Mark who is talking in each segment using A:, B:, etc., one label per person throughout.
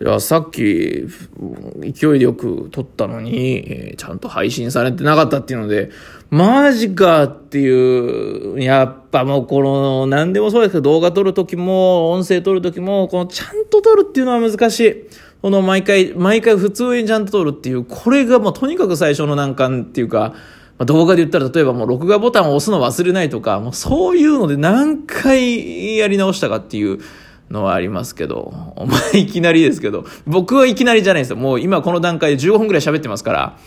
A: それはさっき、勢いよく撮ったのに、えー、ちゃんと配信されてなかったっていうので、マジかっていう、やっぱもうこの、何でもそうですけど、動画撮るときも、音声撮るときも、このちゃんと撮るっていうのは難しい。この毎回、毎回普通にちゃんと撮るっていう、これがもうとにかく最初の難関っていうか、ま、動画で言ったら例えばもう録画ボタンを押すの忘れないとか、もうそういうので何回やり直したかっていうのはありますけど、お前いきなりですけど、僕はいきなりじゃないですよ。もう今この段階で15分くらい喋ってますから、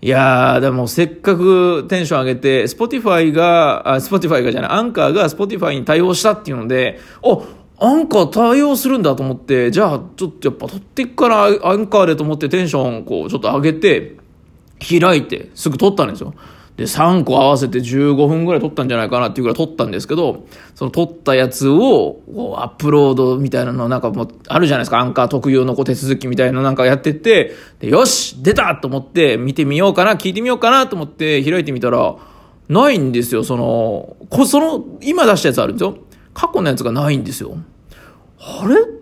A: いやー、でもせっかくテンション上げて、Spotify が、あ、Spotify がじゃない、アンカーが Spotify に対応したっていうので、おアンカー対応するんだと思って、じゃあちょっとやっぱ撮っていくからアンカーでと思ってテンションこうちょっと上げて、開いてすぐ撮ったんですよ。で、3個合わせて15分ぐらい撮ったんじゃないかなっていうぐらい撮ったんですけど、その撮ったやつを、アップロードみたいなのなんかもう、あるじゃないですか。アンカー特有のこう手続きみたいなのなんかやってて、で、よし出たと思って、見てみようかな、聞いてみようかなと思って開いてみたら、ないんですよ、その、こその、今出したやつあるんですよ。過去のやつがないんですよ。あれ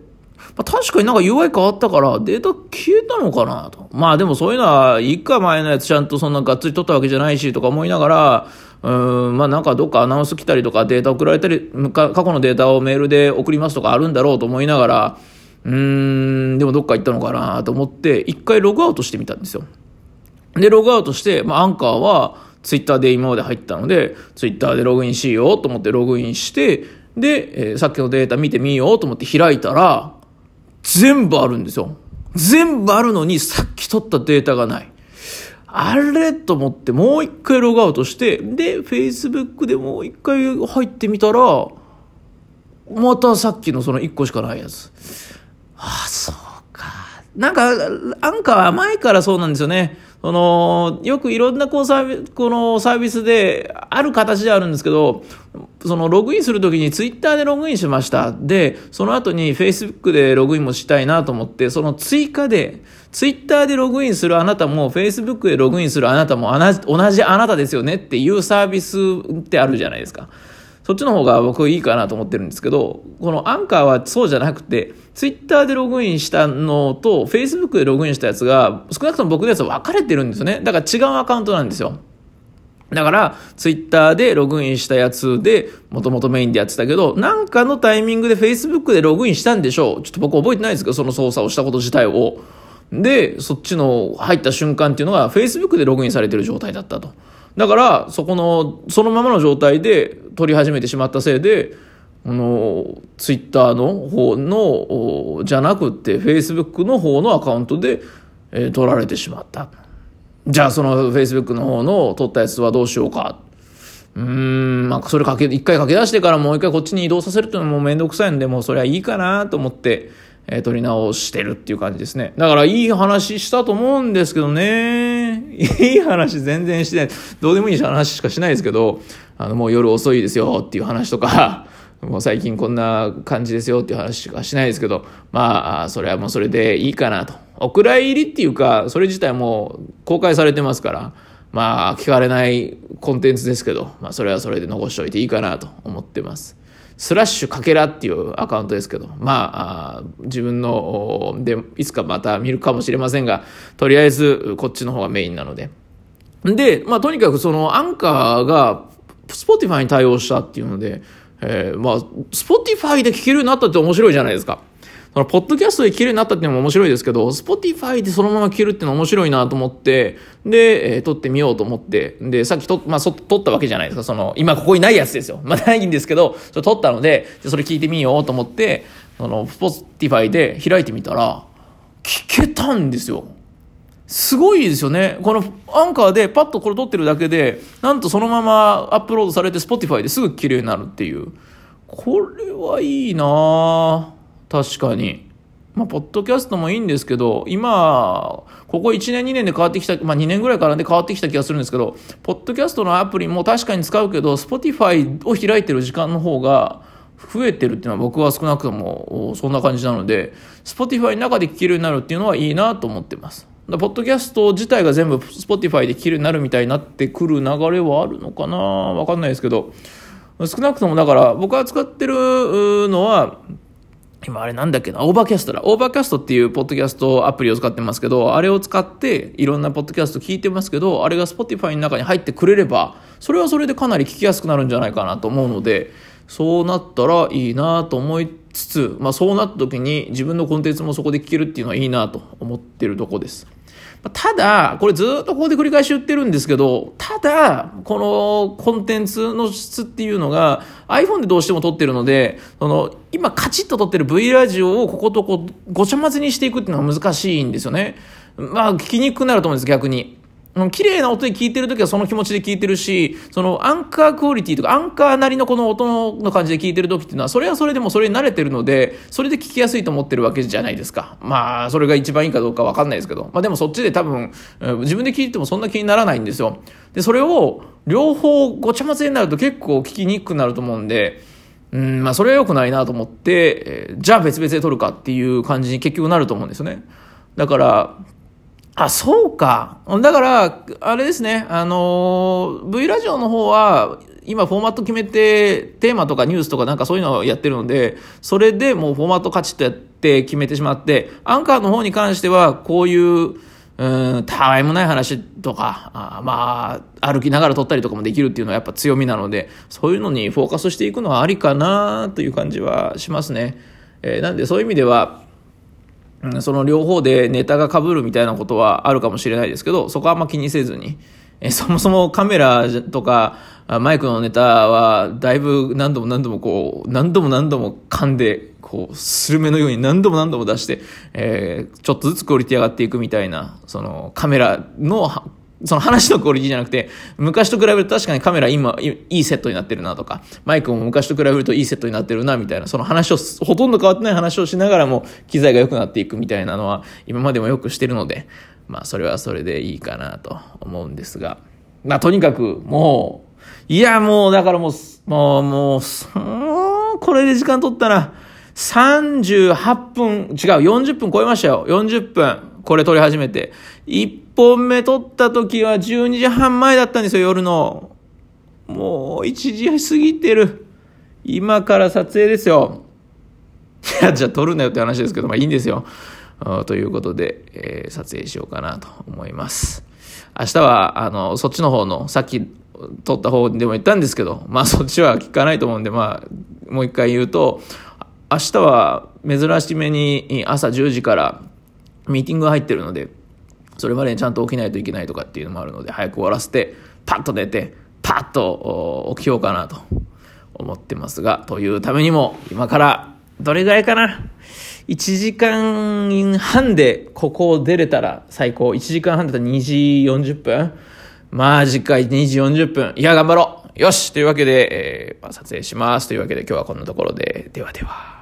A: まあ、確かになんか UI 変わったからデータ消えたのかな？と。まあでもそういうのは、いか前のやつちゃんとそんながっつり取ったわけじゃないしとか思いながら、うん、まあなんかどっかアナウンス来たりとかデータ送られたり、過去のデータをメールで送りますとかあるんだろうと思いながら、うーん、でもどっか行ったのかなと思って、一回ログアウトしてみたんですよ。で、ログアウトして、まあアンカーはツイッターで今まで入ったので、ツイッターでログインしようと思ってログインして、で、えー、さっきのデータ見てみようと思って開いたら、全部あるんですよ。全部あるのにさっき取ったデータがない。あれと思ってもう一回ログアウトして、で、Facebook でもう一回入ってみたら、またさっきのその一個しかないやつ。ああ、そう。なんか、アンカーは前からそうなんですよね。その、よくいろんなこうサービこのサービスで、ある形であるんですけど、そのログインするときにツイッターでログインしました。で、その後に Facebook でログインもしたいなと思って、その追加で、ツイッターでログインするあなたも、Facebook でログインするあなたも同じあなたですよねっていうサービスってあるじゃないですか。そっちの方が僕いいかなと思ってるんですけど、このアンカーはそうじゃなくて、ツイッターでログインしたのと、フェイスブックでログインしたやつが、少なくとも僕のやつは分かれてるんですよね。だから違うアカウントなんですよ。だから、ツイッターでログインしたやつで、もともとメインでやってたけど、なんかのタイミングでフェイスブックでログインしたんでしょう。ちょっと僕覚えてないですけど、その操作をしたこと自体を。で、そっちの入った瞬間っていうのが、フェイスブックでログインされてる状態だったと。だから、そこの、そのままの状態で撮り始めてしまったせいで、あの、ツイッターの方の、じゃなくて、フェイスブックの方のアカウントで、えー、撮られてしまった。じゃあ、そのフェイスブックの方の撮ったやつはどうしようか。うん、まあ、それかけ、一回書き出してからもう一回こっちに移動させるっていうのもめんどくさいんで、もうそれはいいかなと思って、えー、撮り直してるっていう感じですね。だからいい話したと思うんですけどね。いい話全然してない。どうでもいい話しかしないですけど、あの、もう夜遅いですよっていう話とか、もう最近こんな感じですよっていう話しかしないですけど、まあ、それはもうそれでいいかなと。お蔵入りっていうか、それ自体も公開されてますから、まあ、聞かれないコンテンツですけど、まあ、それはそれで残しておいていいかなと思ってます。スラッシュかけらっていうアカウントですけど、まあ、自分の、で、いつかまた見るかもしれませんが、とりあえずこっちの方がメインなので。で、まあ、とにかくそのアンカーが、 Spotify に対応したっていうので、えー、まあ、 Spotify で聞けるようになったって面白いじゃないですか。そのポッドキャストで聞けるようになったっていうのも面白いですけど、 Spotify でそのまま聞けるっていうのは面白いなと思って、で、えー、撮ってみようと思って、で、さっきと、まあ、そ、撮ったわけじゃないですか。その、今ここにないやつですよ。まあ、ないんですけど、それ撮ったので、でそれ聞いてみようと思って、その、 Spotify で開いてみたら、聞けたんですよ。すごいですよね。このアンカーでパッとこれ撮ってるだけで、なんとそのままアップロードされて Spotify ですぐ綺麗になるっていう。これはいいな確かに。まあ、ポッドキャストもいいんですけど、今、ここ1年2年で変わってきた、まあ2年ぐらいからで変わってきた気がするんですけど、ポッドキャストのアプリも確かに使うけど、Spotify を開いてる時間の方が、増えてるっていうのは僕は少なくともそんな感じなので、Spotify の中で聴けるようになるっていうのはいいなと思ってます。ポッドキャスト自体が全部 Spotify で聴けるになるみたいになってくる流れはあるのかな？わかんないですけど、少なくともだから僕が使ってるのは、今あれなんだっけな、 Overcast だ。 Overcast っていうポッドキャストアプリを使ってますけど、あれを使っていろんなポッドキャスト聞いてますけど、あれが Spotify の中に入ってくれれば、それはそれでかなり聞きやすくなるんじゃないかなと思うので、そうなったらいいなと思いつつ、まあそうなった時に自分のコンテンツもそこで聞けるっていうのはいいなと思ってるとこです。ただ、これずっとここで繰り返し言ってるんですけど、ただ、このコンテンツの質っていうのが iPhone でどうしても撮ってるので、その、今カチッと撮ってる V ラジオをこことこごちゃ混ぜにしていくっていうのは難しいんですよね。まあ、聞きにくくなると思うんです、逆に。綺麗な音で聞いてるときはその気持ちで聞いてるし、そのアンカークオリティとかアンカーなりのこの音の感じで聞いてるときっていうのは、それはそれでもそれに慣れてるので、それで聞きやすいと思ってるわけじゃないですか。まあ、それが一番いいかどうかわかんないですけど。まあでもそっちで多分、自分で聞いてもそんな気にならないんですよ。で、それを両方ごちゃ混ぜになると結構聞きにくくなると思うんで、うん、まあそれは良くないなと思って、じゃあ別々で撮るかっていう感じに結局なると思うんですよね。だから、あ、そうか。だから、あれですね、あの、V ラジオの方は、今フォーマット決めて、テーマとかニュースとかなんかそういうのをやってるので、それでもうフォーマットカチッとやって決めてしまって、アンカーの方に関しては、こういう、うん、たわいもない話とか、あまあ、歩きながら撮ったりとかもできるっていうのはやっぱ強みなので、そういうのにフォーカスしていくのはありかなという感じはしますね。えー、なんでそういう意味では、その両方でネタが被るみたいなことはあるかもしれないですけど、そこはあんま気にせずに、えそもそもカメラとかマイクのネタはだいぶ何度も何度もこう、何度も何度も噛んで、こう、スルメのように何度も何度も出して、えー、ちょっとずつクオリティ上がっていくみたいな、そのカメラのその話のクオリティじゃなくて、昔と比べると確かにカメラ今いいセットになってるなとか、マイクも昔と比べるといいセットになってるなみたいな、その話を、ほとんど変わってない話をしながらも機材が良くなっていくみたいなのは今までもよくしてるので、まあそれはそれでいいかなと思うんですが、まあとにかくもう、いやもうだからもう、もう、もう、これで時間取ったら、38分、違う、40分超えましたよ。40分。これ撮り始めて。1本目撮った時は12時半前だったんですよ、夜の。もう1時過ぎてる。今から撮影ですよ。いや、じゃあ撮るなよって話ですけど、まあいいんですよ。ということで、えー、撮影しようかなと思います。明日は、あの、そっちの方の、さっき撮った方でも言ったんですけど、まあそっちは聞かないと思うんで、まあ、もう一回言うと、明日は珍しめに朝10時からミーティングが入ってるので、それまでにちゃんと起きないといけないとかっていうのもあるので、早く終わらせて、パッと寝て、パッと起きようかなと思ってますが、というためにも、今から、どれぐらいかな ?1 時間半でここを出れたら最高。1時間半だったら2時40分マジか、2時40分。いや、頑張ろうよしというわけで、えー、撮影します。というわけで今日はこんなところで、ではでは。